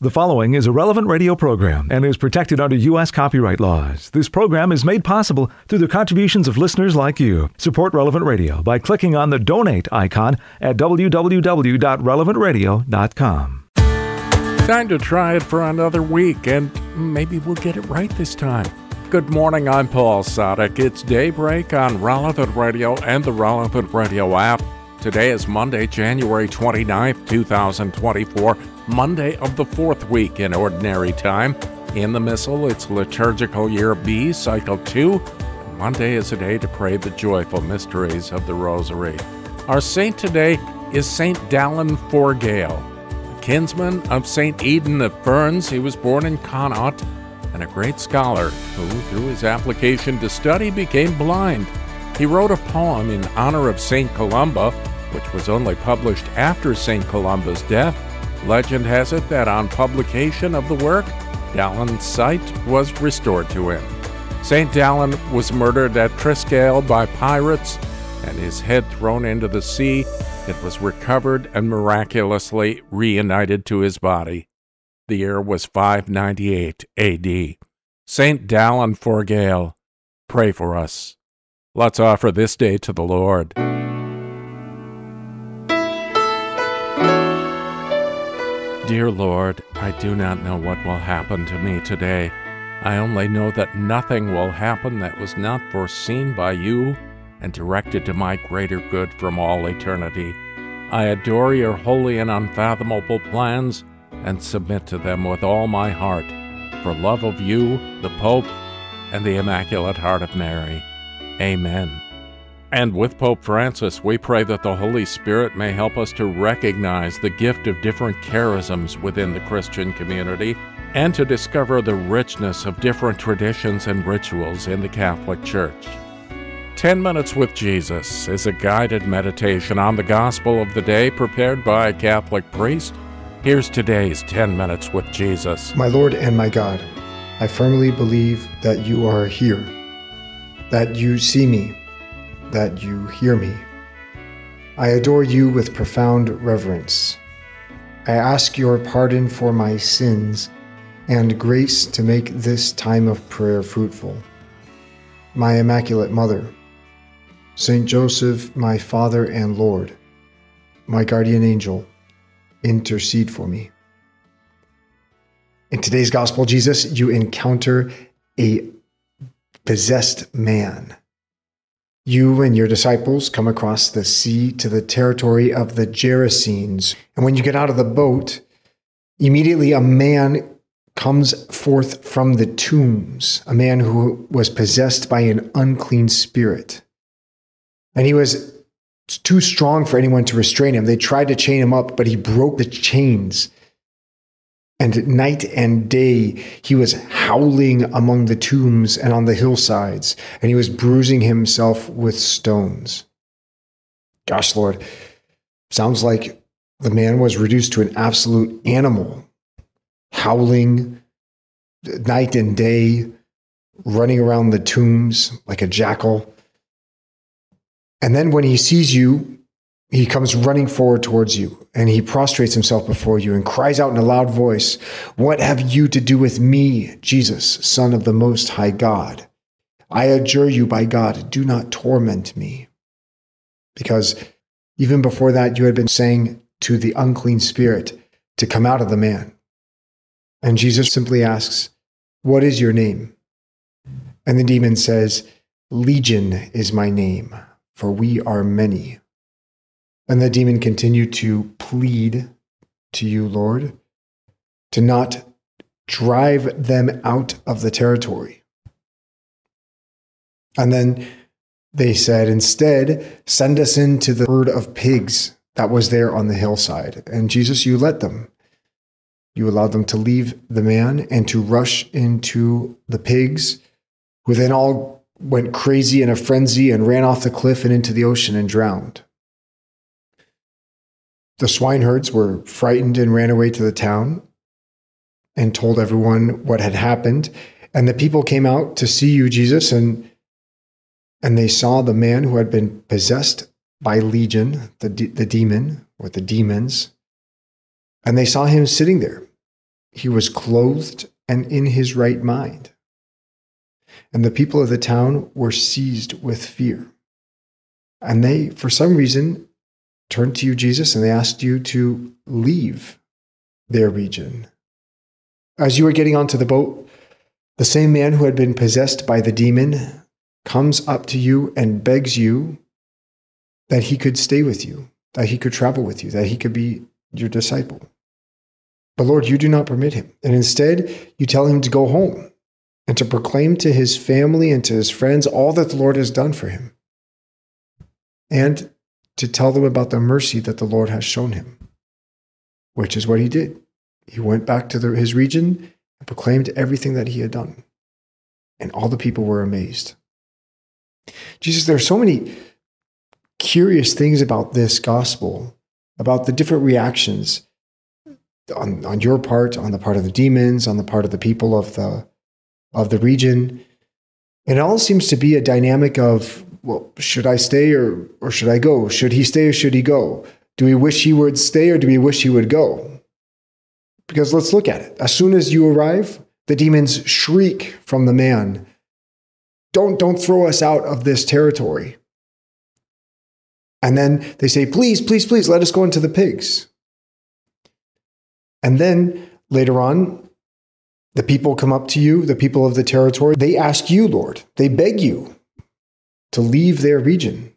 The following is a relevant radio program and is protected under U.S. copyright laws. This program is made possible through the contributions of listeners like you. Support Relevant Radio by clicking on the donate icon at www.relevantradio.com. Time to try it for another week, and maybe we'll get it right this time. Good morning, I'm Paul Sadek. It's daybreak on Relevant Radio and the Relevant Radio app. Today is Monday, January 29th, 2024, Monday of the fourth week in Ordinary Time. In the Missal, it's Liturgical Year B, Cycle 2. Monday is a day to pray the joyful mysteries of the Rosary. Our saint today is Saint Dallan Forgaill, a kinsman of Saint Edan of Ferns. He was born in Connaught and a great scholar who, through his application to study, became blind. He wrote a poem in honor of St. Columba, which was only published after St. Columba's death. Legend has it that on publication of the work, Dallan's sight was restored to him. St. Dallan was murdered at Triscale by pirates and his head thrown into the sea. It was recovered and miraculously reunited to his body. The year was 598 AD. St. Dallan Forgaill, pray for us. Let's offer this day to the Lord. Dear Lord, I do not know what will happen to me today. I only know that nothing will happen that was not foreseen by you and directed to my greater good from all eternity. I adore your holy and unfathomable plans and submit to them with all my heart, for love of you, the Pope, and the Immaculate Heart of Mary. Amen. And with Pope Francis, we pray that the Holy Spirit may help us to recognize the gift of different charisms within the Christian community and to discover the richness of different traditions and rituals in the Catholic Church. 10 Minutes with Jesus is a guided meditation on the gospel of the day prepared by a Catholic priest. Here's today's 10 Minutes with Jesus. My Lord and my God, I firmly believe that you are here, that you see me that you hear me. I adore you with profound reverence. I ask your pardon for my sins and grace to make this time of prayer fruitful. My Immaculate Mother, Saint Joseph, my Father and Lord, my guardian angel, intercede for me. In today's Gospel, Jesus, you encounter a possessed man you and your disciples come across the sea to the territory of the Gerasenes. And when you get out of the boat, immediately a man comes forth from the tombs, a man who was possessed by an unclean spirit. And he was too strong for anyone to restrain him. They tried to chain him up, but he broke the chains and night and day he was howling among the tombs and on the hillsides, and he was bruising himself with stones. Gosh, Lord, sounds like the man was reduced to an absolute animal, howling night and day, running around the tombs like a jackal. And then when he sees you, he comes running forward towards you and he prostrates himself before you and cries out in a loud voice, What have you to do with me, Jesus, Son of the Most High God? I adjure you by God, do not torment me. Because even before that, you had been saying to the unclean spirit to come out of the man. And Jesus simply asks, What is your name? And the demon says, Legion is my name, for we are many. And the demon continued to plead to you, Lord, to not drive them out of the territory. And then they said, instead, send us into the herd of pigs that was there on the hillside. And Jesus, you let them. You allowed them to leave the man and to rush into the pigs, who then all went crazy in a frenzy and ran off the cliff and into the ocean and drowned. The swineherds were frightened and ran away to the town and told everyone what had happened. And the people came out to see you, Jesus, and, and they saw the man who had been possessed by Legion, the, the demon, or the demons. And they saw him sitting there. he was clothed and in his right mind. And the people of the town were seized with fear. And they, for some reason, turned to you, Jesus, and they asked you to leave their region. As you were getting onto the boat, the same man who had been possessed by the demon comes up to you and begs you that he could stay with you, that he could travel with you, that he could be your disciple. But Lord, you do not permit him. And instead, you tell him to go home and to proclaim to his family and to his friends all that the Lord has done for him. And to tell them about the mercy that the Lord has shown him, which is what he did. He went back to the, his region and proclaimed everything that he had done. And all the people were amazed. Jesus, there are so many curious things about this gospel, about the different reactions on, on your part, on the part of the demons, on the part of the people of the of the region. And it all seems to be a dynamic of, well, should I stay or or should I go? Should he stay or should he go? Do we wish he would stay or do we wish he would go? Because let's look at it. As soon as you arrive, the demons shriek from the man, Don't, don't throw us out of this territory. And then they say, Please, please, please, let us go into the pigs. And then later on, the people come up to you, the people of the territory. They ask you, Lord, they beg you to leave their region.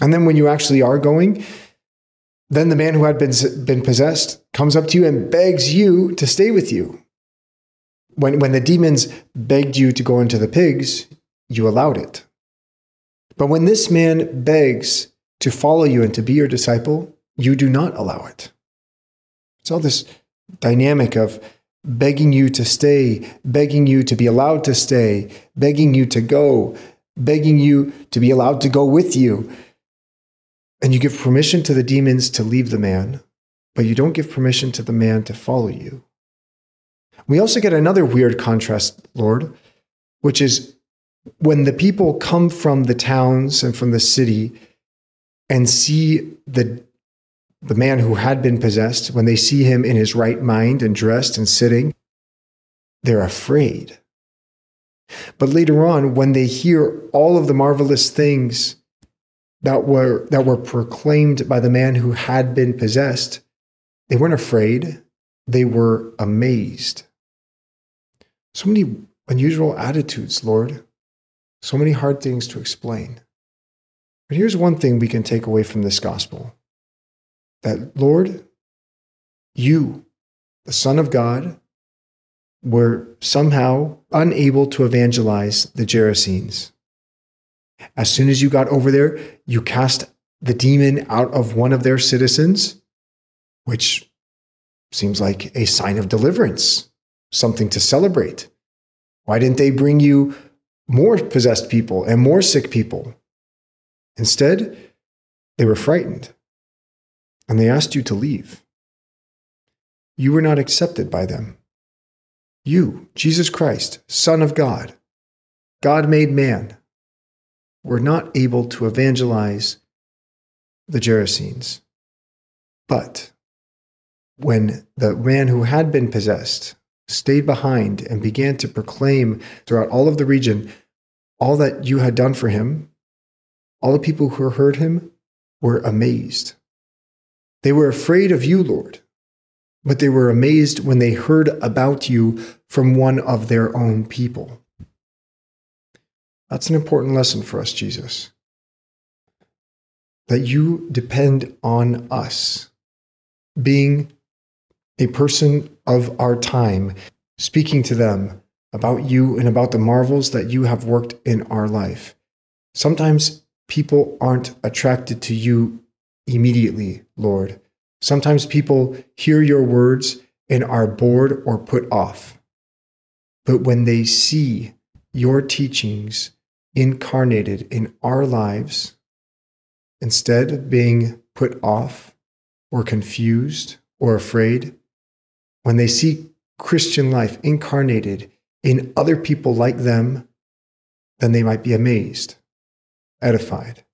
And then when you actually are going, then the man who had been, been possessed comes up to you and begs you to stay with you. When, when the demons begged you to go into the pigs, you allowed it. But when this man begs to follow you and to be your disciple, you do not allow it. It's all this dynamic of begging you to stay, begging you to be allowed to stay, begging you to go, begging you to be allowed to go with you. And you give permission to the demons to leave the man, but you don't give permission to the man to follow you. We also get another weird contrast, Lord, which is when the people come from the towns and from the city and see the the man who had been possessed, when they see him in his right mind and dressed and sitting, they're afraid. But later on, when they hear all of the marvelous things that were, that were proclaimed by the man who had been possessed, they weren't afraid, they were amazed. So many unusual attitudes, Lord. So many hard things to explain. But here's one thing we can take away from this gospel that, Lord, you, the Son of God, were somehow unable to evangelize the Gerasenes. As soon as you got over there, you cast the demon out of one of their citizens, which seems like a sign of deliverance, something to celebrate. Why didn't they bring you more possessed people and more sick people. Instead, they were frightened and they asked you to leave. You were not accepted by them. You, Jesus Christ, Son of God, God made man, were not able to evangelize the Gerasenes. But when the man who had been possessed stayed behind and began to proclaim throughout all of the region all that you had done for him, all the people who heard him were amazed. They were afraid of you, Lord, but they were amazed when they heard about you from one of their own people. That's an important lesson for us, Jesus. That you depend on us, being a person of our time, speaking to them about you and about the marvels that you have worked in our life. Sometimes people aren't attracted to you immediately, Lord. Sometimes people hear your words and are bored or put off. But when they see your teachings incarnated in our lives, instead of being put off or confused or afraid, when they see Christian life incarnated in other people like them, then they might be amazed, edified,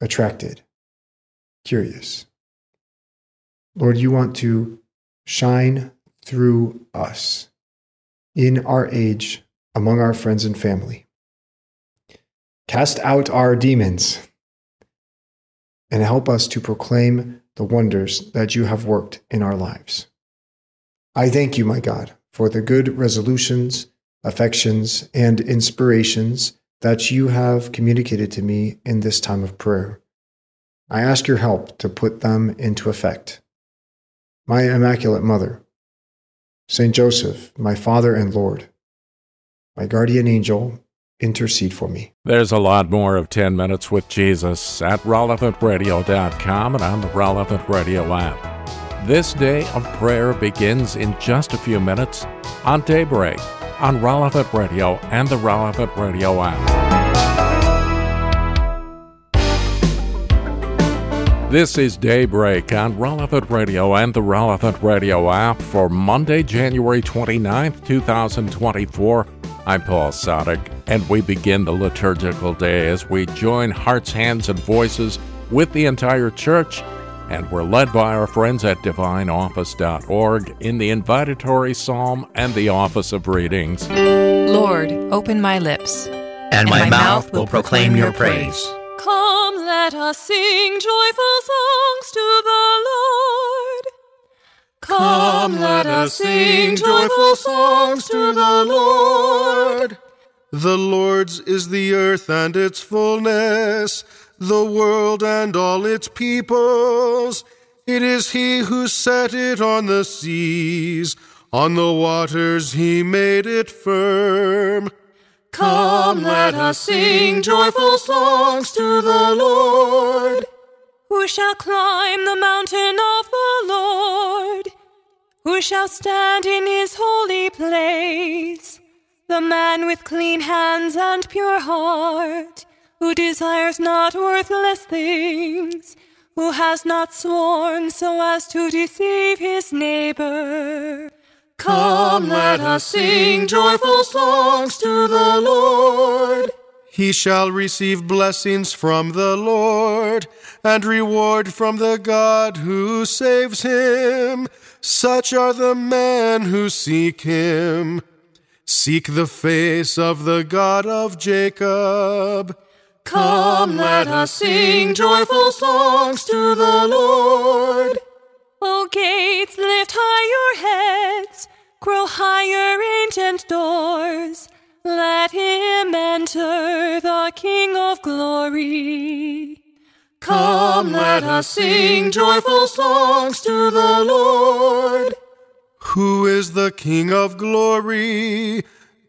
attracted, curious. Lord, you want to shine through us in our age among our friends and family. Cast out our demons and help us to proclaim the wonders that you have worked in our lives. I thank you, my God, for the good resolutions, affections, and inspirations that you have communicated to me in this time of prayer. I ask your help to put them into effect. My Immaculate Mother, Saint Joseph, my Father and Lord, my guardian angel, intercede for me. There's a lot more of 10 Minutes with Jesus at relevantradio.com and on the Relevant Radio app. This day of prayer begins in just a few minutes on Daybreak on Relevant Radio and the Relevant Radio app. This is Daybreak on Relevant Radio and the Relevant Radio app for Monday, January 29th, 2024. I'm Paul Sadek, and we begin the liturgical day as we join hearts, hands, and voices with the entire church, and we're led by our friends at divineoffice.org in the invitatory psalm and the office of readings. Lord, open my lips, and, and my, my, mouth will proclaim your praise. Come, let us sing joyful songs to the Lord. Come, let us sing joyful songs to the Lord. The Lord's is the earth and its fullness, the world and all its peoples. It is He who set it on the seas, on the waters He made it firm. Come, let us sing joyful songs to the Lord. Who shall climb the mountain of the Lord? Who shall stand in his holy place? The man with clean hands and pure heart, who desires not worthless things, who has not sworn so as to deceive his neighbor. Come, let us sing joyful songs to the Lord. He shall receive blessings from the Lord and reward from the God who saves him. Such are the men who seek him. Seek the face of the God of Jacob. Come, let us sing joyful songs to the Lord. O gates, lift high your heads, grow higher, ancient doors. Let him enter, the King of glory. Come, let us sing joyful songs to the Lord. Who is the King of glory?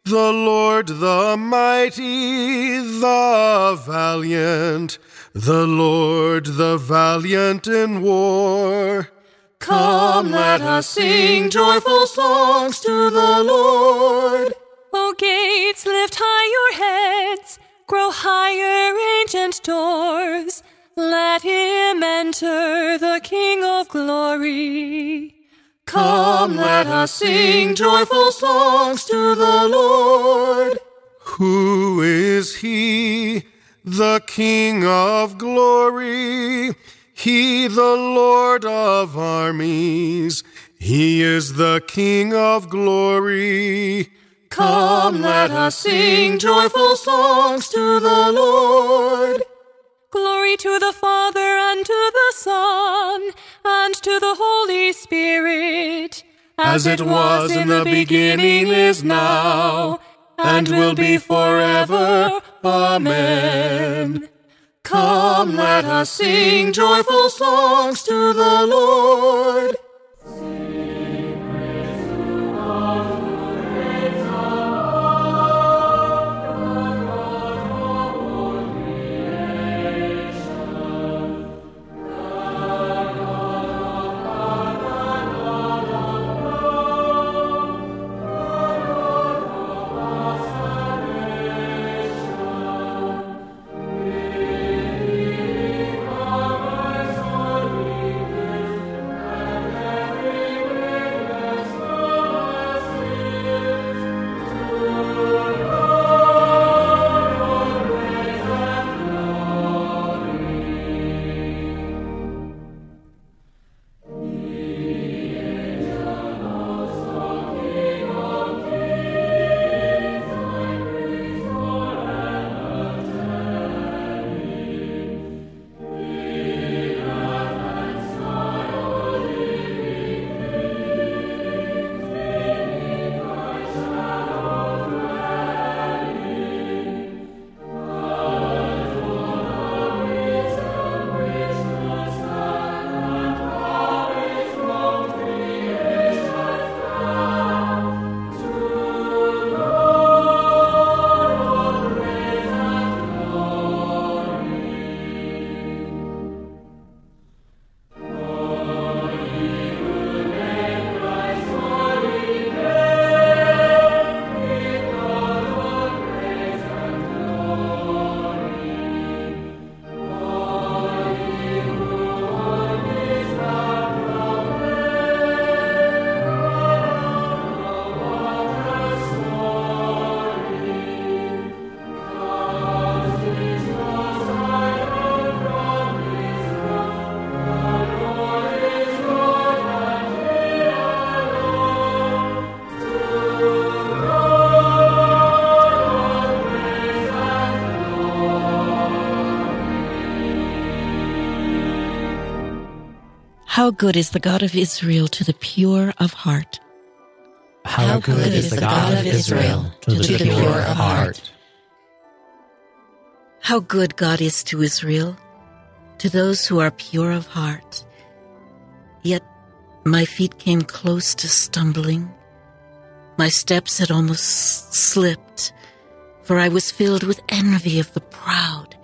The Lord the mighty, the valiant, the Lord the valiant in war. Come, let us sing joyful songs to the Lord. O gates, lift high your heads, grow higher, ancient doors. Let him enter, the King of glory. Come, let us sing joyful songs to the Lord. Who is he, the King of glory? He, the Lord of armies, He is the King of glory. Come, let us sing joyful songs to the Lord. Glory to the Father and to the Son and to the Holy Spirit, as, it was in the beginning, is now, and will be forever. Amen. Come, let us sing joyful songs to the Lord. How good is the God of Israel to the pure of heart. How, How good, good is the God of Israel to the, to the pure of heart. How good God is to Israel, to those who are pure of heart. Yet my feet came close to stumbling. My steps had almost slipped, for I was filled with envy of the proud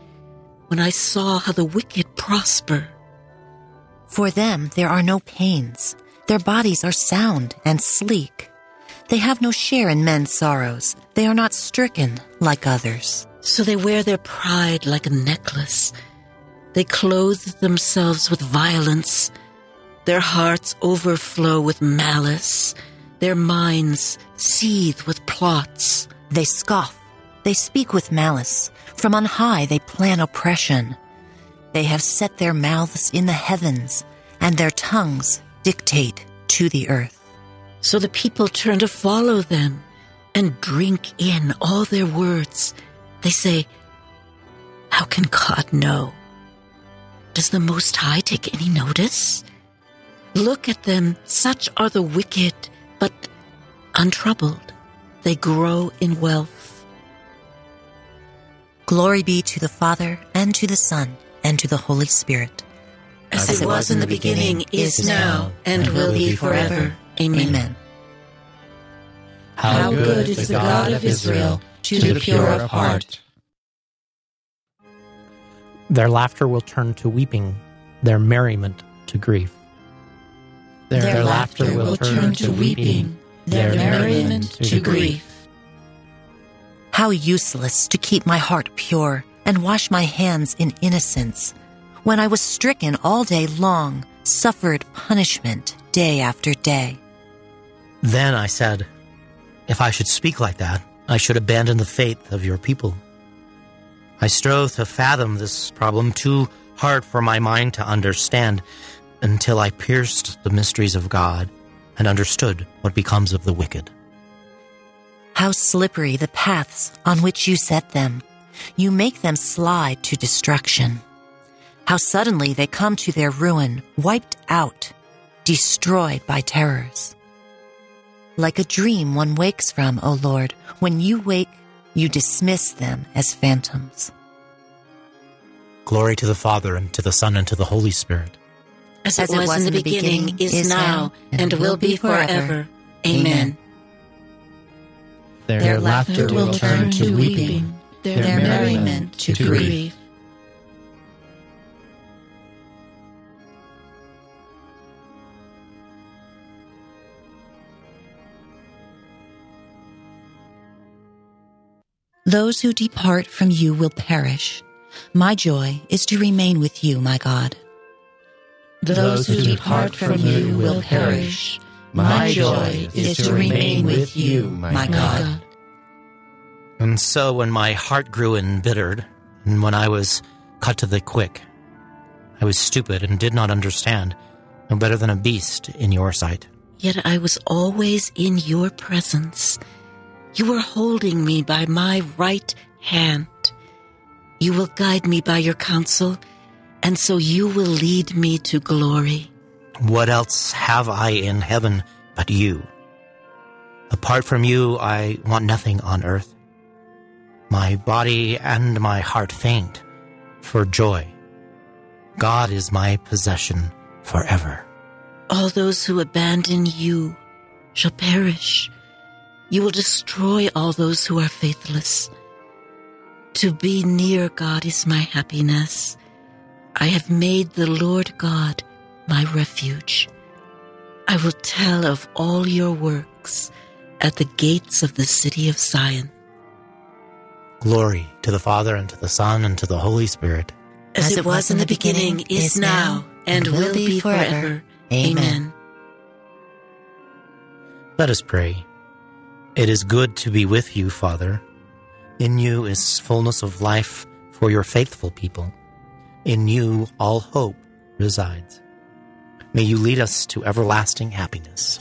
when I saw how the wicked prosper. For them there are no pains. Their bodies are sound and sleek. They have no share in men's sorrows. They are not stricken like others. So they wear their pride like a necklace. They clothe themselves with violence. Their hearts overflow with malice. Their minds seethe with plots. They scoff. They speak with malice. From on high they plan oppression. They have set their mouths in the heavens, and their tongues dictate to the earth. So the people turn to follow them and drink in all their words. They say, How can God know? Does the Most High take any notice? Look at them, such are the wicked, but untroubled. They grow in wealth. Glory be to the Father, and to the Son, and to the Holy Spirit. As, As it was in the beginning, is now, and will be forever. Amen. Amen. How good is the God of Israel to the pure of heart. Their laughter will turn to weeping, their merriment to grief. Their, their laughter will turn to weeping, their merriment to grief. How useless to keep my heart pure and wash my hands in innocence, when I was stricken all day long, suffered punishment day after day. Then I said, If I should speak like that, I should abandon the faith of your people. I strove to fathom this problem too hard for my mind to understand until I pierced the mysteries of God and understood what becomes of the wicked. How slippery the paths on which you set them. You make them slide to destruction. How suddenly they come to their ruin, wiped out, destroyed by terrors like a dream one wakes from, O Lord. When you wake, you dismiss them as phantoms. Glory to the Father, and to the Son, and to the Holy Spirit. As it, As it was, was, in the beginning, beginning is now, and, and will be forever. Amen. Their, their laughter will turn to weeping, their, their merriment to grief. Those who depart from you will perish. My joy is to remain with you, my God. Those who depart from you will perish. My joy is to remain with you, my God. And so when my heart grew embittered, and when I was cut to the quick, I was stupid and did not understand, no better than a beast in your sight. Yet I was always in your presence you were holding me by my right hand. You will guide me by your counsel, and so you will lead me to glory. What else have I in heaven but you? Apart from you, I want nothing on earth. My body and my heart faint for joy. God is my possession forever. All those who abandon you shall perish. You will destroy all those who are faithless. To be near God is my happiness. I have made the Lord God my refuge. I will tell of all your works at the gates of the city of Zion. Glory to the Father, and to the Son, and to the Holy Spirit. As, As it, was in the beginning, beginning is now, and will be forever. Amen. Let us pray. It is good to be with you, Father. In you is fullness of life for your faithful people. In you all hope resides. May you lead us to everlasting happiness.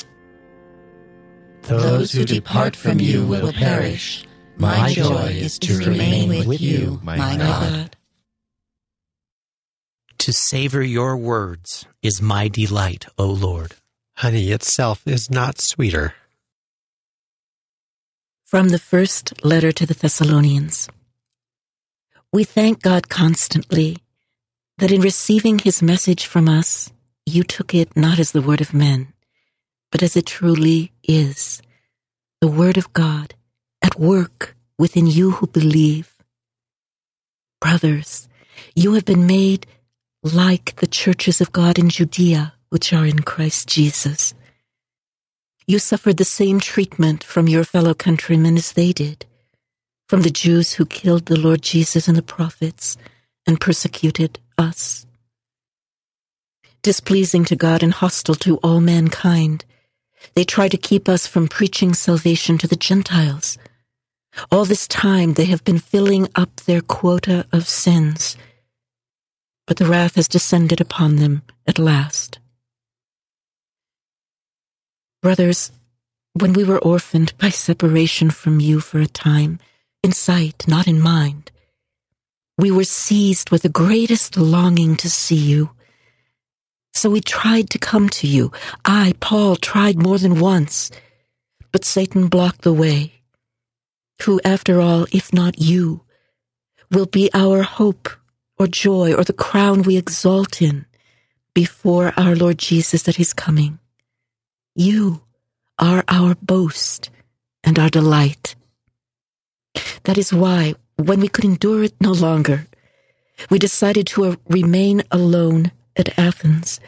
Those who depart from you will perish. My joy is to remain with you, my God. To savor your words is my delight, O Lord. Honey itself is not sweeter. From the first letter to the Thessalonians. We thank God constantly that in receiving his message from us, you took it not as the word of men, but as it truly is the word of God at work within you who believe. Brothers, you have been made like the churches of God in Judea, which are in Christ Jesus. You suffered the same treatment from your fellow countrymen as they did, from the Jews who killed the Lord Jesus and the prophets and persecuted us. Displeasing to God and hostile to all mankind, they try to keep us from preaching salvation to the Gentiles. All this time they have been filling up their quota of sins, but the wrath has descended upon them at last. Brothers, when we were orphaned by separation from you for a time, in sight, not in mind, we were seized with the greatest longing to see you. So we tried to come to you. I, Paul, tried more than once, but Satan blocked the way. Who, after all, if not you, will be our hope or joy or the crown we exalt in before our Lord Jesus at his coming. You are our boast and our delight. That is why, when we could endure it no longer, we decided to remain alone at Athens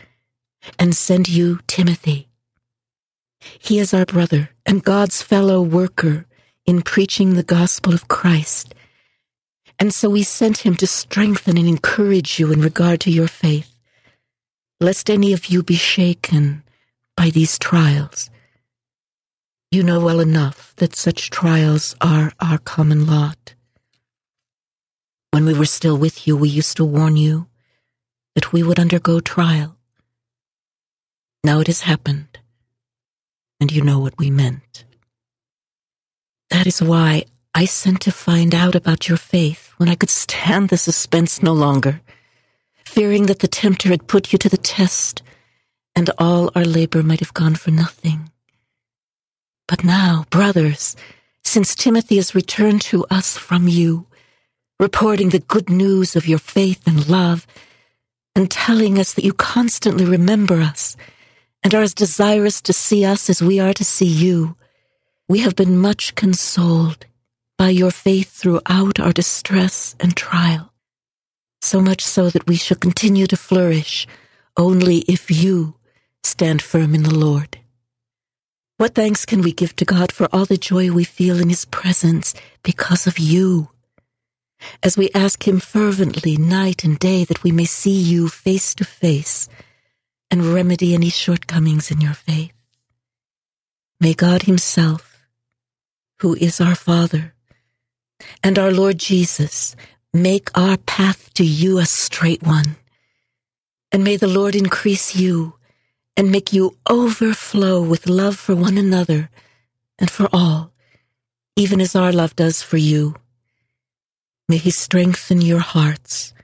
and send you Timothy. He is our brother and God's fellow worker in preaching the gospel of Christ. And so we sent him to strengthen and encourage you in regard to your faith, lest any of you be shaken by these trials. You know well enough that such trials are our common lot. When we were still with you, we used to warn you that we would undergo trial. Now it has happened, and you know what we meant. That is why I sent to find out about your faith when I could stand the suspense no longer, fearing that the tempter had put you to the test and all our labor might have gone for nothing. But now, brothers, since Timothy has returned to us from you, reporting the good news of your faith and love, and telling us that you constantly remember us and are as desirous to see us as we are to see you, we have been much consoled by your faith throughout our distress and trial, so much so that we shall continue to flourish only if you stand firm in the Lord. What thanks can we give to God for all the joy we feel in His presence because of you? as we ask Him fervently night and day that we may see you face to face and remedy any shortcomings in your faith. May God Himself, who is our Father, and our Lord Jesus make our path to you a straight one. And may the Lord increase you and make you overflow with love for one another and for all, even as our love does for you. May He strengthen your hearts,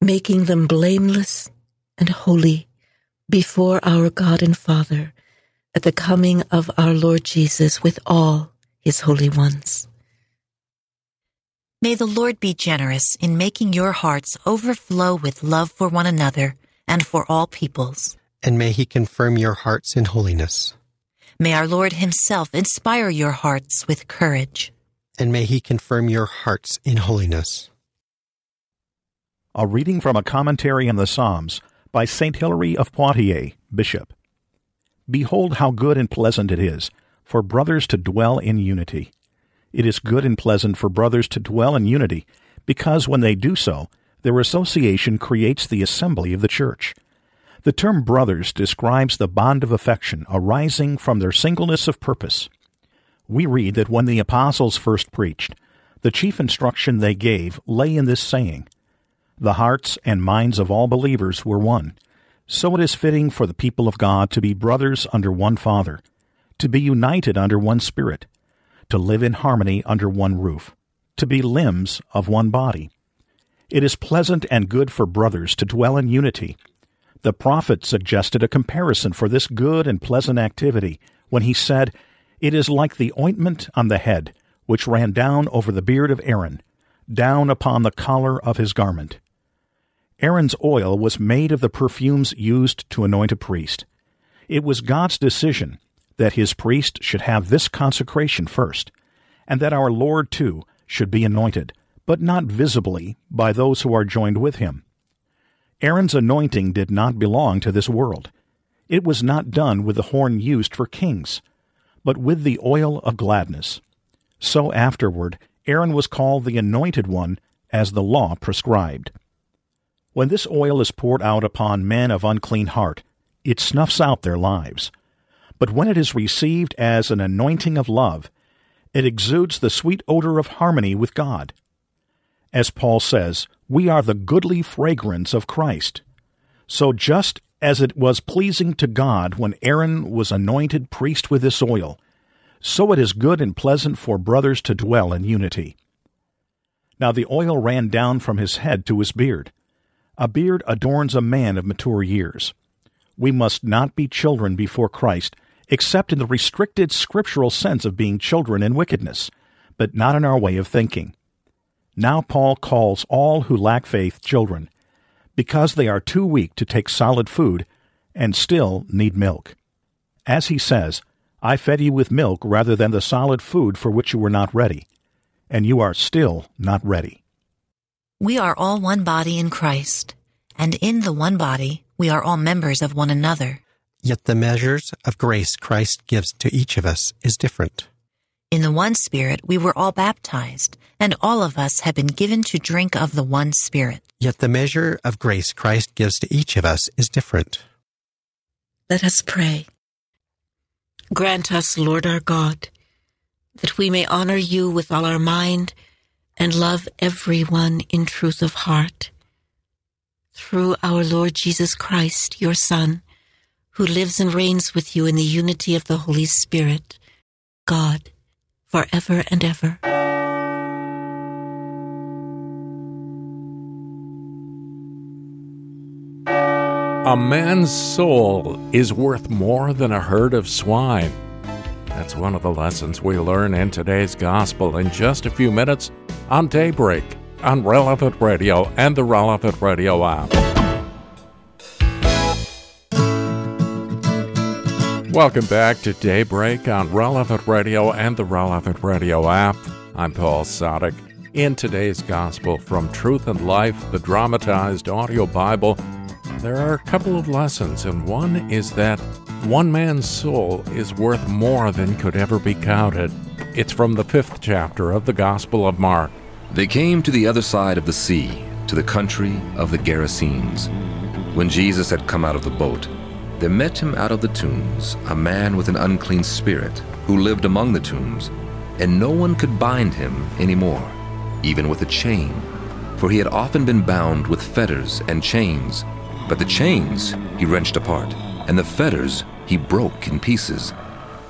making them blameless and holy before our God and Father at the coming of our Lord Jesus with all His holy ones. May the Lord be generous in making your hearts overflow with love for one another and for all peoples. And may He confirm your hearts in holiness. May our Lord Himself inspire your hearts with courage and may he confirm your hearts in holiness. A reading from a commentary on the Psalms by St. Hilary of Poitiers, Bishop. Behold how good and pleasant it is for brothers to dwell in unity. It is good and pleasant for brothers to dwell in unity, because when they do so, their association creates the assembly of the church. The term brothers describes the bond of affection arising from their singleness of purpose we read that when the apostles first preached, the chief instruction they gave lay in this saying The hearts and minds of all believers were one. So it is fitting for the people of God to be brothers under one Father, to be united under one Spirit, to live in harmony under one roof, to be limbs of one body. It is pleasant and good for brothers to dwell in unity. The prophet suggested a comparison for this good and pleasant activity when he said, It is like the ointment on the head, which ran down over the beard of Aaron, down upon the collar of his garment. Aaron's oil was made of the perfumes used to anoint a priest. It was God's decision that his priest should have this consecration first, and that our Lord, too, should be anointed, but not visibly by those who are joined with him. Aaron's anointing did not belong to this world. It was not done with the horn used for kings, but with the oil of gladness. So afterward, Aaron was called the Anointed One, as the law prescribed. When this oil is poured out upon men of unclean heart, it snuffs out their lives. But when it is received as an anointing of love, it exudes the sweet odor of harmony with God. As Paul says, we are the goodly fragrance of Christ. So just as it was pleasing to God when Aaron was anointed priest with this oil, so it is good and pleasant for brothers to dwell in unity. Now the oil ran down from his head to his beard. A beard adorns a man of mature years. We must not be children before Christ, except in the restricted scriptural sense of being children in wickedness, but not in our way of thinking. Now Paul calls all who lack faith children, because they are too weak to take solid food and still need milk. As he says, I fed you with milk rather than the solid food for which you were not ready, and you are still not ready. We are all one body in Christ, and in the one body we are all members of one another. Yet the measures of grace Christ gives to each of us is different. In the one Spirit we were all baptized, and all of us have been given to drink of the one Spirit. Yet the measure of grace Christ gives to each of us is different. Let us pray. Grant us, Lord our God, that we may honor you with all our mind and love everyone in truth of heart. Through our Lord Jesus Christ, your Son, who lives and reigns with you in the unity of the Holy Spirit, God, forever and ever. A man's soul is worth more than a herd of swine. That's one of the lessons we learn in today's gospel in just a few minutes on Daybreak on Relevant Radio and the Relevant Radio app. Welcome back to Daybreak on Relevant Radio and the Relevant Radio app. I'm Paul Sadek. In today's Gospel from Truth and Life, the dramatized audio Bible, there are a couple of lessons, and one is that one man's soul is worth more than could ever be counted. It's from the fifth chapter of the Gospel of Mark. They came to the other side of the sea, to the country of the Gerasenes. When Jesus had come out of the boat, there met him out of the tombs a man with an unclean spirit, who lived among the tombs, and no one could bind him any more, even with a chain, for he had often been bound with fetters and chains. But the chains he wrenched apart, and the fetters he broke in pieces.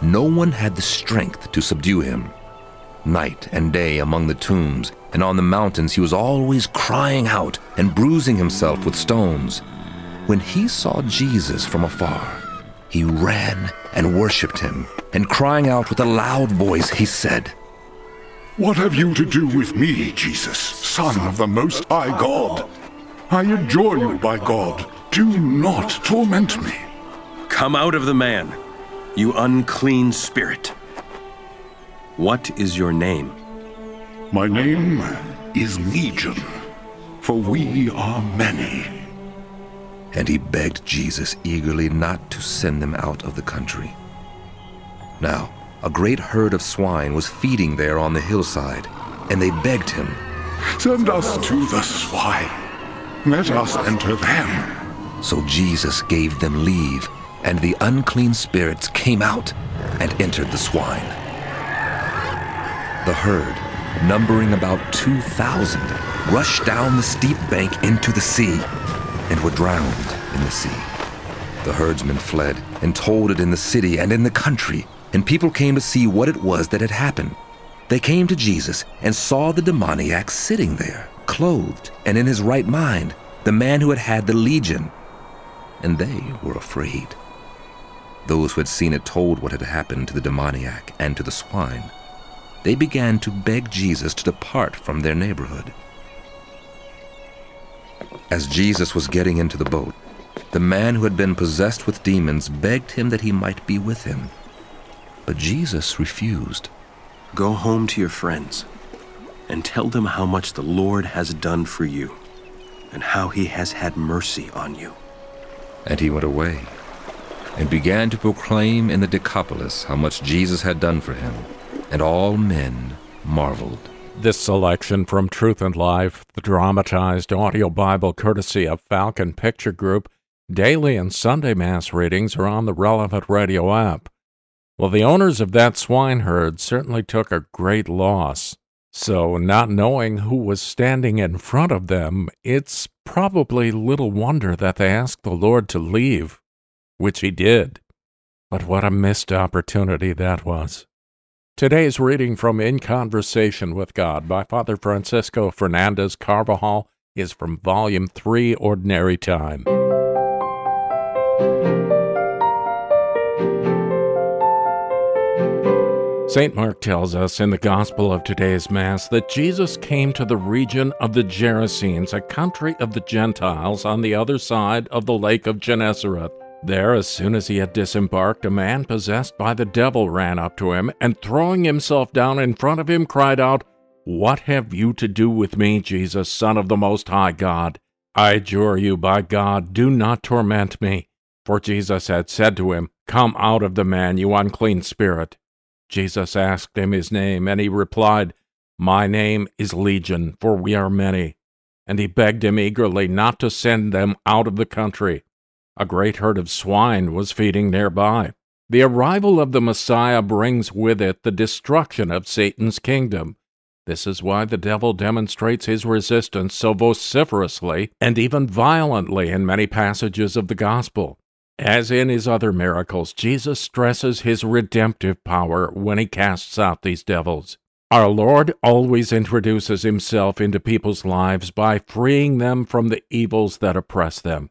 No one had the strength to subdue him. Night and day among the tombs and on the mountains he was always crying out and bruising himself with stones. When he saw Jesus from afar, he ran and worshipped him, and crying out with a loud voice, he said, What have you to do with me, Jesus, Son of the Most High God? I adjure you by God, do not torment me. Come out of the man, you unclean spirit. What is your name? My name is Legion, for we are many. And he begged Jesus eagerly not to send them out of the country. Now, a great herd of swine was feeding there on the hillside, and they begged him, Send us to the swine. Let us enter them. So Jesus gave them leave, and the unclean spirits came out and entered the swine. The herd, numbering about 2,000, rushed down the steep bank into the sea and were drowned in the sea. The herdsmen fled and told it in the city and in the country, and people came to see what it was that had happened. They came to Jesus and saw the demoniac sitting there, clothed and in his right mind, the man who had had the legion. And they were afraid. Those who had seen it told what had happened to the demoniac and to the swine. They began to beg Jesus to depart from their neighborhood. As Jesus was getting into the boat, the man who had been possessed with demons begged him that he might be with him. But Jesus refused. Go home to your friends and tell them how much the Lord has done for you and how he has had mercy on you. And he went away and began to proclaim in the Decapolis how much Jesus had done for him, and all men marveled. This selection from Truth and Life, the dramatized audio Bible courtesy of Falcon Picture Group, daily and Sunday Mass readings are on the relevant radio app. Well, the owners of that swineherd certainly took a great loss. So, not knowing who was standing in front of them, it's probably little wonder that they asked the Lord to leave, which he did. But what a missed opportunity that was. Today's reading from In Conversation with God by Father Francisco Fernandez Carvajal is from Volume 3, Ordinary Time. St. Mark tells us in the Gospel of today's Mass that Jesus came to the region of the Gerasenes, a country of the Gentiles on the other side of the lake of Gennesareth. There, as soon as he had disembarked, a man possessed by the devil ran up to him, and throwing himself down in front of him, cried out, What have you to do with me, Jesus, Son of the Most High God? I adjure you, by God, do not torment me. For Jesus had said to him, Come out of the man, you unclean spirit. Jesus asked him his name, and he replied, My name is Legion, for we are many. And he begged him eagerly not to send them out of the country. A great herd of swine was feeding nearby. The arrival of the Messiah brings with it the destruction of Satan's kingdom. This is why the devil demonstrates his resistance so vociferously and even violently in many passages of the Gospel. As in his other miracles, Jesus stresses his redemptive power when he casts out these devils. Our Lord always introduces himself into people's lives by freeing them from the evils that oppress them.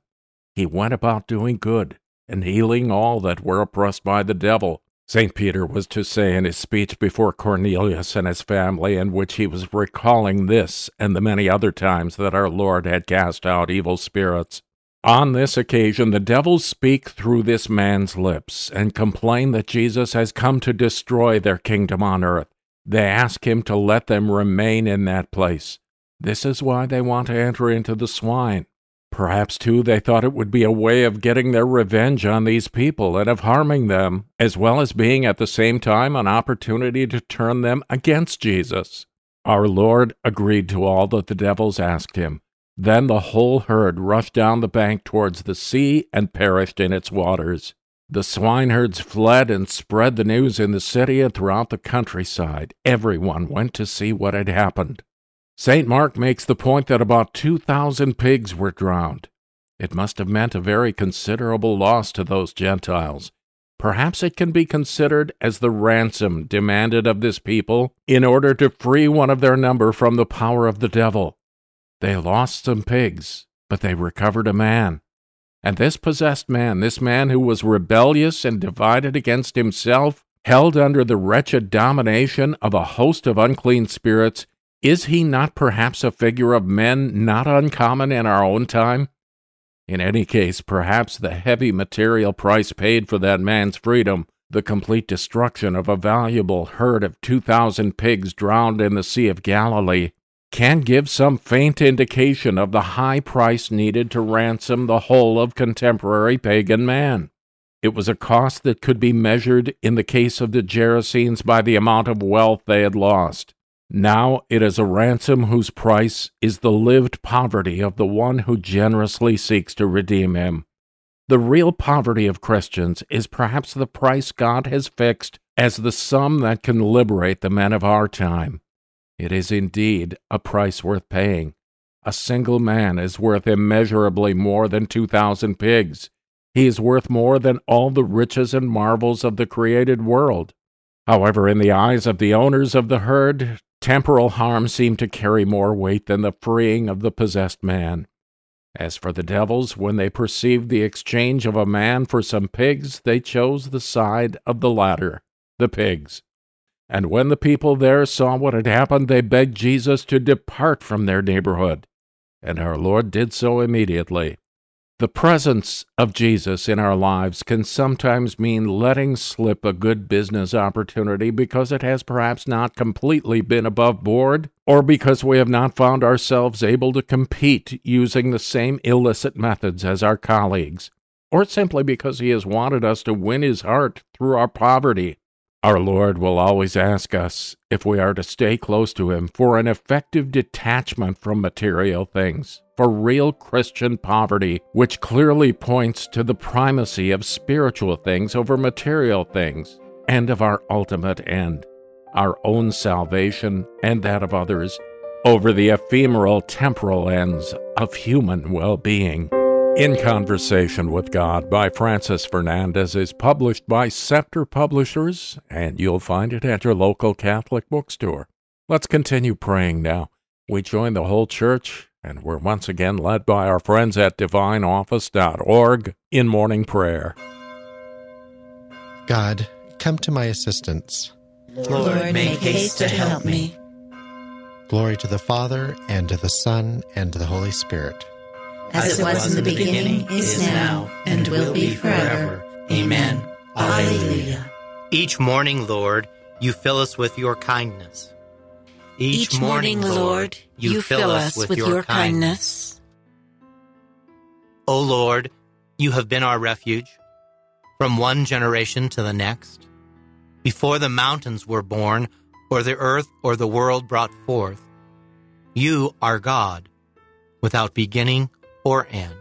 He went about doing good and healing all that were oppressed by the devil. St. Peter was to say in his speech before Cornelius and his family, in which he was recalling this and the many other times that our Lord had cast out evil spirits. On this occasion, the devils speak through this man's lips and complain that Jesus has come to destroy their kingdom on earth. They ask him to let them remain in that place. This is why they want to enter into the swine. Perhaps, too, they thought it would be a way of getting their revenge on these people and of harming them, as well as being at the same time an opportunity to turn them against Jesus. Our Lord agreed to all that the devils asked him. Then the whole herd rushed down the bank towards the sea and perished in its waters. The swineherds fled and spread the news in the city and throughout the countryside. Everyone went to see what had happened. St. Mark makes the point that about 2,000 pigs were drowned. It must have meant a very considerable loss to those Gentiles. Perhaps it can be considered as the ransom demanded of this people in order to free one of their number from the power of the devil. They lost some pigs, but they recovered a man. And this possessed man, this man who was rebellious and divided against himself, held under the wretched domination of a host of unclean spirits, is he not perhaps a figure of men not uncommon in our own time? In any case, perhaps the heavy material price paid for that man's freedom, the complete destruction of a valuable herd of 2,000 pigs drowned in the Sea of Galilee, can give some faint indication of the high price needed to ransom the whole of contemporary pagan man. It was a cost that could be measured in the case of the Gerasenes by the amount of wealth they had lost. Now it is a ransom whose price is the lived poverty of the one who generously seeks to redeem him. The real poverty of Christians is perhaps the price God has fixed as the sum that can liberate the men of our time. It is indeed a price worth paying. A single man is worth immeasurably more than 2,000 pigs. He is worth more than all the riches and marvels of the created world. However, in the eyes of the owners of the herd, Temporal harm seemed to carry more weight than the freeing of the possessed man. As for the devils, when they perceived the exchange of a man for some pigs, they chose the side of the latter, the pigs. And when the people there saw what had happened, they begged Jesus to depart from their neighborhood. And our Lord did so immediately. The presence of Jesus in our lives can sometimes mean letting slip a good business opportunity because it has perhaps not completely been above board, or because we have not found ourselves able to compete using the same illicit methods as our colleagues, or simply because He has wanted us to win His heart through our poverty. Our Lord will always ask us if we are to stay close to Him for an effective detachment from material things for real Christian poverty, which clearly points to the primacy of spiritual things over material things, and of our ultimate end, our own salvation and that of others, over the ephemeral temporal ends of human well being. In Conversation with God by Francis Fernandez is published by Scepter Publishers, and you'll find it at your local Catholic bookstore. Let's continue praying now. We join the whole church and we're once again led by our friends at divineoffice.org in morning prayer. God, come to my assistance. Lord, make haste to help me. Glory to the Father, and to the Son, and to the Holy Spirit. As it was in the beginning, is now, and will be forever. Amen. Alleluia. Each morning, Lord, you fill us with your kindness. Each, morning, Lord, you fill us with your kindness. O Lord, you have been our refuge from one generation to the next. Before the mountains were born, or the earth or the world brought forth, you are God, without beginning or end.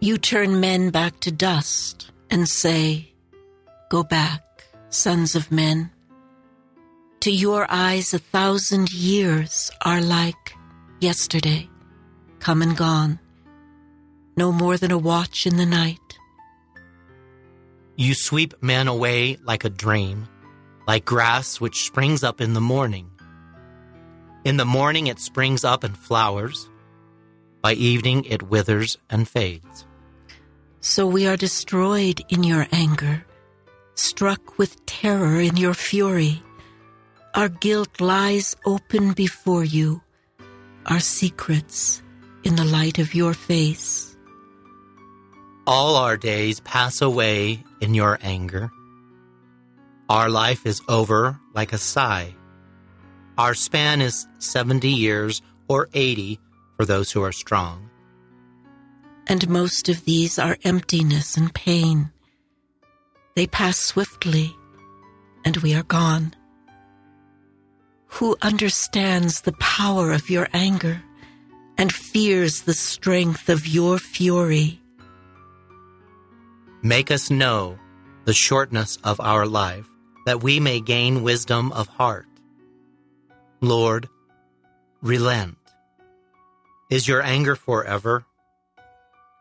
You turn men back to dust and say, Go back, sons of men. To your eyes, a thousand years are like yesterday, come and gone, no more than a watch in the night. You sweep men away like a dream, like grass which springs up in the morning. In the morning it springs up and flowers, by evening it withers and fades. So we are destroyed in your anger, struck with terror in your fury. Our guilt lies open before you, our secrets in the light of your face. All our days pass away in your anger. Our life is over like a sigh. Our span is 70 years or 80 for those who are strong. And most of these are emptiness and pain. They pass swiftly, and we are gone who understands the power of your anger and fears the strength of your fury. Make us know the shortness of our life, that we may gain wisdom of heart. Lord, relent. Is your anger forever?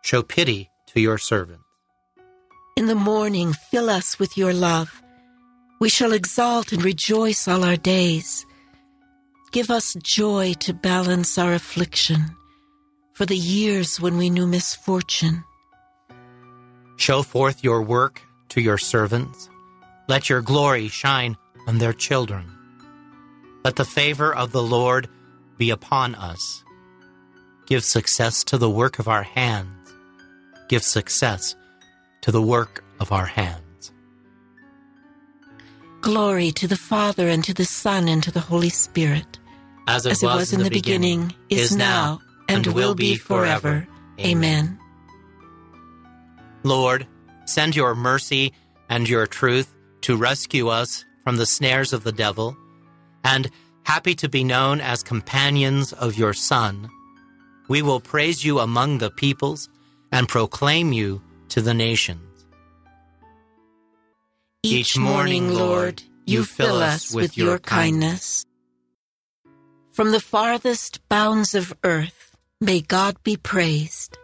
Show pity to your servant. In the morning, fill us with your love. We shall exalt and rejoice all our days. Give us joy to balance our affliction for the years when we knew misfortune. Show forth your work to your servants. Let your glory shine on their children. Let the favor of the Lord be upon us. Give success to the work of our hands. Give success to the work of our hands. Glory to the Father, and to the Son, and to the Holy Spirit as it, as it was, was, in the beginning, beginning is now, and, and will be forever. Amen. Lord, send your mercy and your truth to rescue us from the snares of the devil, and happy to be known as companions of your Son, we will praise you among the peoples and proclaim you to the nations. Each morning, Lord, you fill us with your kindness. From the farthest bounds of earth, may God be praised.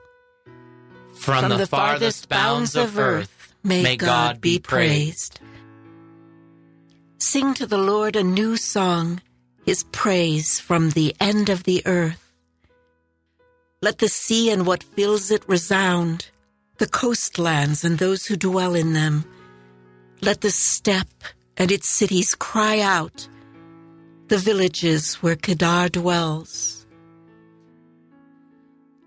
From, From the, the farthest bounds of earth, may God be praised. Sing to the Lord a new song, his praise from the end of the earth. Let the sea and what fills it resound, the coastlands and those who dwell in them. Let the steppe and its cities cry out, the villages where Kedar dwells.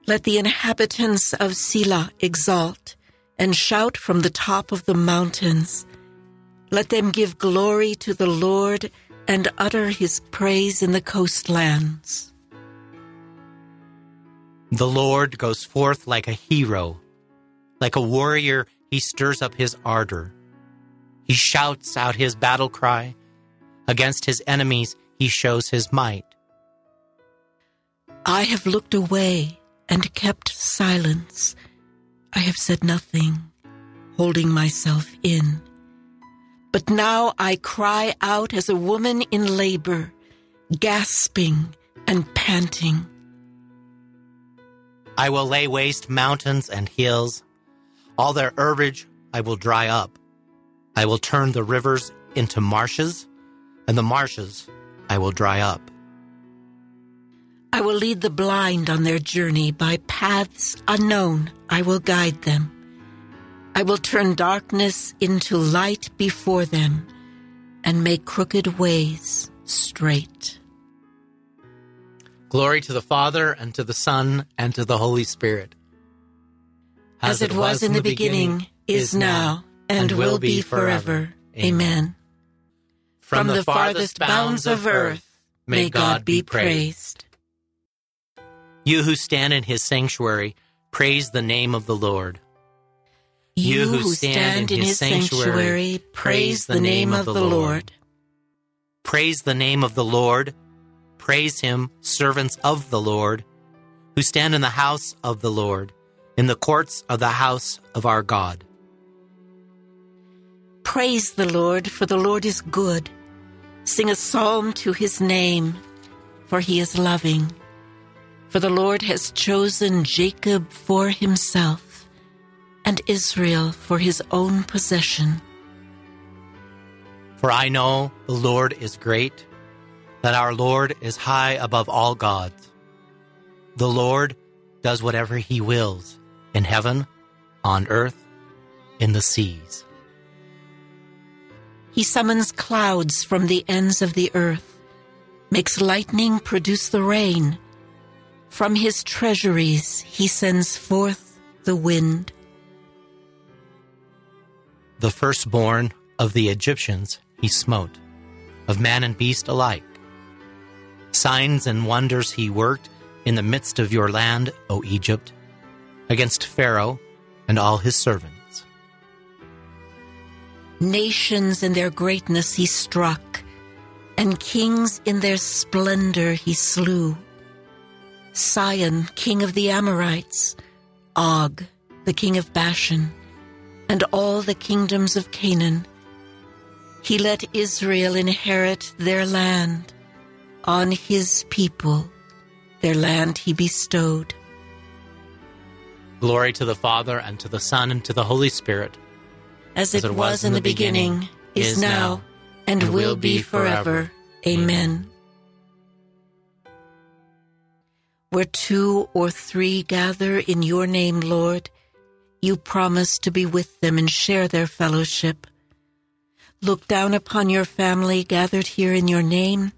Let the inhabitants of Sela exalt and shout from the top of the mountains. Let them give glory to the Lord and utter his praise in the coastlands. The Lord goes forth like a hero. Like a warrior, he stirs up his ardor. He shouts out his battle cry. Against his enemies, he shows his might. I have looked away and kept silence. I have said nothing, holding myself in. But now I cry out as a woman in labor, gasping and panting. I will lay waste mountains and hills. All their herbage I will dry up. I will turn the rivers into marshes, and the marshes I will dry up. I will lead the blind on their journey by paths unknown. I will guide them. I will turn darkness into light before them and make crooked ways straight. Glory to the Father, and to the Son, and to the Holy Spirit. As, it was in the beginning, is now, and will be forever. Amen. From the farthest bounds of earth, may God be praised. You who stand in his sanctuary, praise the name of the Lord. You who stand in his sanctuary, praise the name of the Lord. Praise the name of the Lord. Praise him, servants of the Lord, who stand in the house of the Lord, in the courts of the house of our God. Praise the Lord, for the Lord is good. Sing a psalm to his name, for he is loving. For the Lord has chosen Jacob for himself, and Israel for his own possession. For I know the Lord is great, that our Lord is high above all gods. The Lord does whatever he wills, in heaven, on earth, in the seas. He summons clouds from the ends of the earth, makes lightning produce the rain. From his treasuries he sends forth the wind. The firstborn of the Egyptians he smote, of man and beast alike. Signs and wonders he worked in the midst of your land, O Egypt, against Pharaoh and all his servants. Nations in their greatness he struck, and kings in their splendor he slew. Sihon, king of the Amorites, Og, the king of Bashan, and all the kingdoms of Canaan. He let Israel inherit their land. On his people, their land he bestowed. Glory to the Father, and to the Son, and to the Holy Spirit. As it, was, in the beginning, is now, and, will be forever. Amen. Where two or three gather in your name, Lord, you promise to be with them and share their fellowship. Look down upon your family gathered here in your name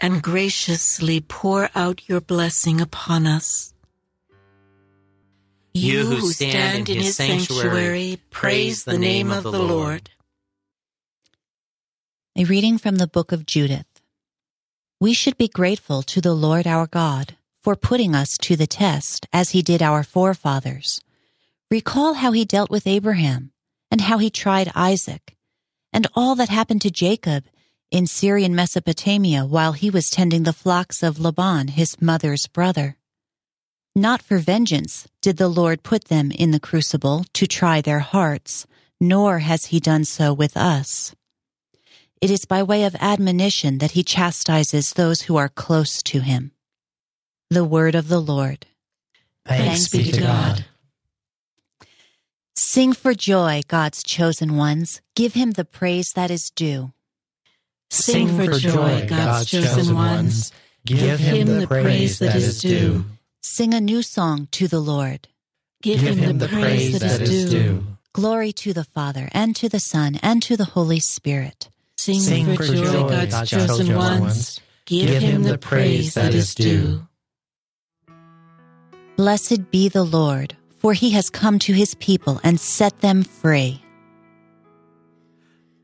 and graciously pour out your blessing upon us. You who stand in his sanctuary, praise the name of the Lord. A reading from the book of Judith. We should be grateful to the Lord our God for putting us to the test as he did our forefathers. Recall how he dealt with Abraham and how he tried Isaac and all that happened to Jacob in Syrian Mesopotamia while he was tending the flocks of Laban, his mother's brother. Not for vengeance did the Lord put them in the crucible to try their hearts, nor has he done so with us. It is by way of admonition that he chastises those who are close to him. The word of the Lord. Thanks, be to God. Sing for joy, God's chosen ones. Give him the praise that is due. Sing for joy, God's chosen ones. Give him the praise that is due. Sing a new song to the Lord. Give him the praise that is due. Glory to the Father, and to the Son, and to the Holy Spirit. Sing, for joy, God's chosen ones. Give him the praise that is due. Blessed be the Lord, for he has come to his people and set them free.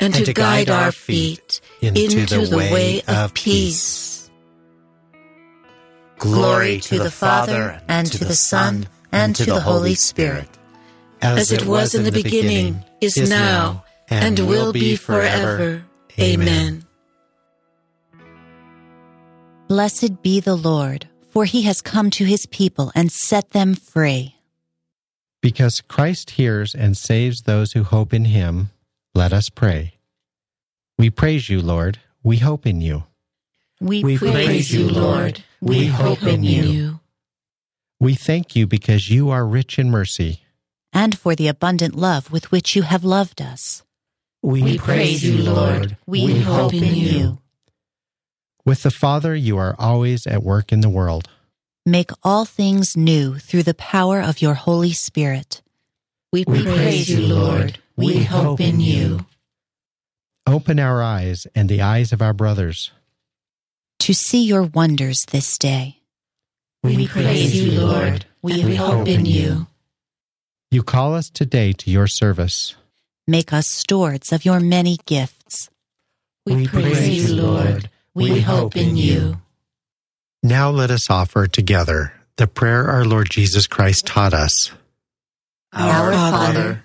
and to guide our feet into the way of peace. Glory to the Father, and to the Son, and to the Holy Spirit. As it was in the beginning, is now, and will be forever. Amen. Blessed be the Lord, for he has come to his people and set them free. Because Christ hears and saves those who hope in him, let us pray. We praise you, Lord. We hope in you. We, we praise you, Lord. We hope in you. We thank you because you are rich in mercy. And for the abundant love with which you have loved us. We, we praise you, Lord. We, we hope in you. With the Father, you are always at work in the world. Make all things new through the power of your Holy Spirit. We, we praise you, Lord. We hope in you. Open our eyes and the eyes of our brothers to see your wonders this day. We, we praise you, Lord. We, we hope in you. You call us today to your service. Make us stewards of your many gifts. We, we praise you, Lord. We hope in you. Now let us offer together the prayer our Lord Jesus Christ taught us. Our Father,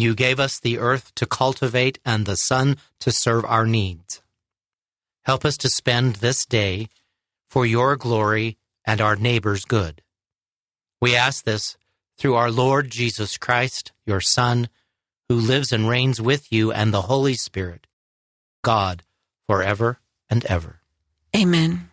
you gave us the earth to cultivate and the sun to serve our needs. Help us to spend this day for your glory and our neighbor's good. We ask this through our Lord Jesus Christ, your Son, who lives and reigns with you and the Holy Spirit, God, forever and ever. Amen.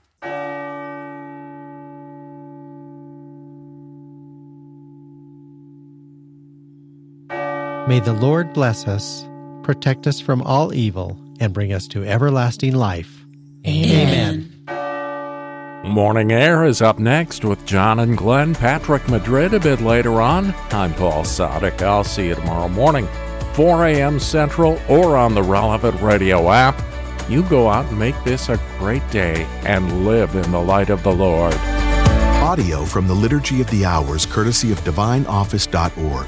May the Lord bless us, protect us from all evil, and bring us to everlasting life. Amen. Amen. Morning Air is up next with John and Glenn, Patrick Madrid a bit later on. I'm Paul Sadek. I'll see you tomorrow morning, 4 a.m. Central, or on the relevant radio app. You go out and make this a great day and live in the light of the Lord. Audio from the Liturgy of the Hours, courtesy of DivineOffice.org.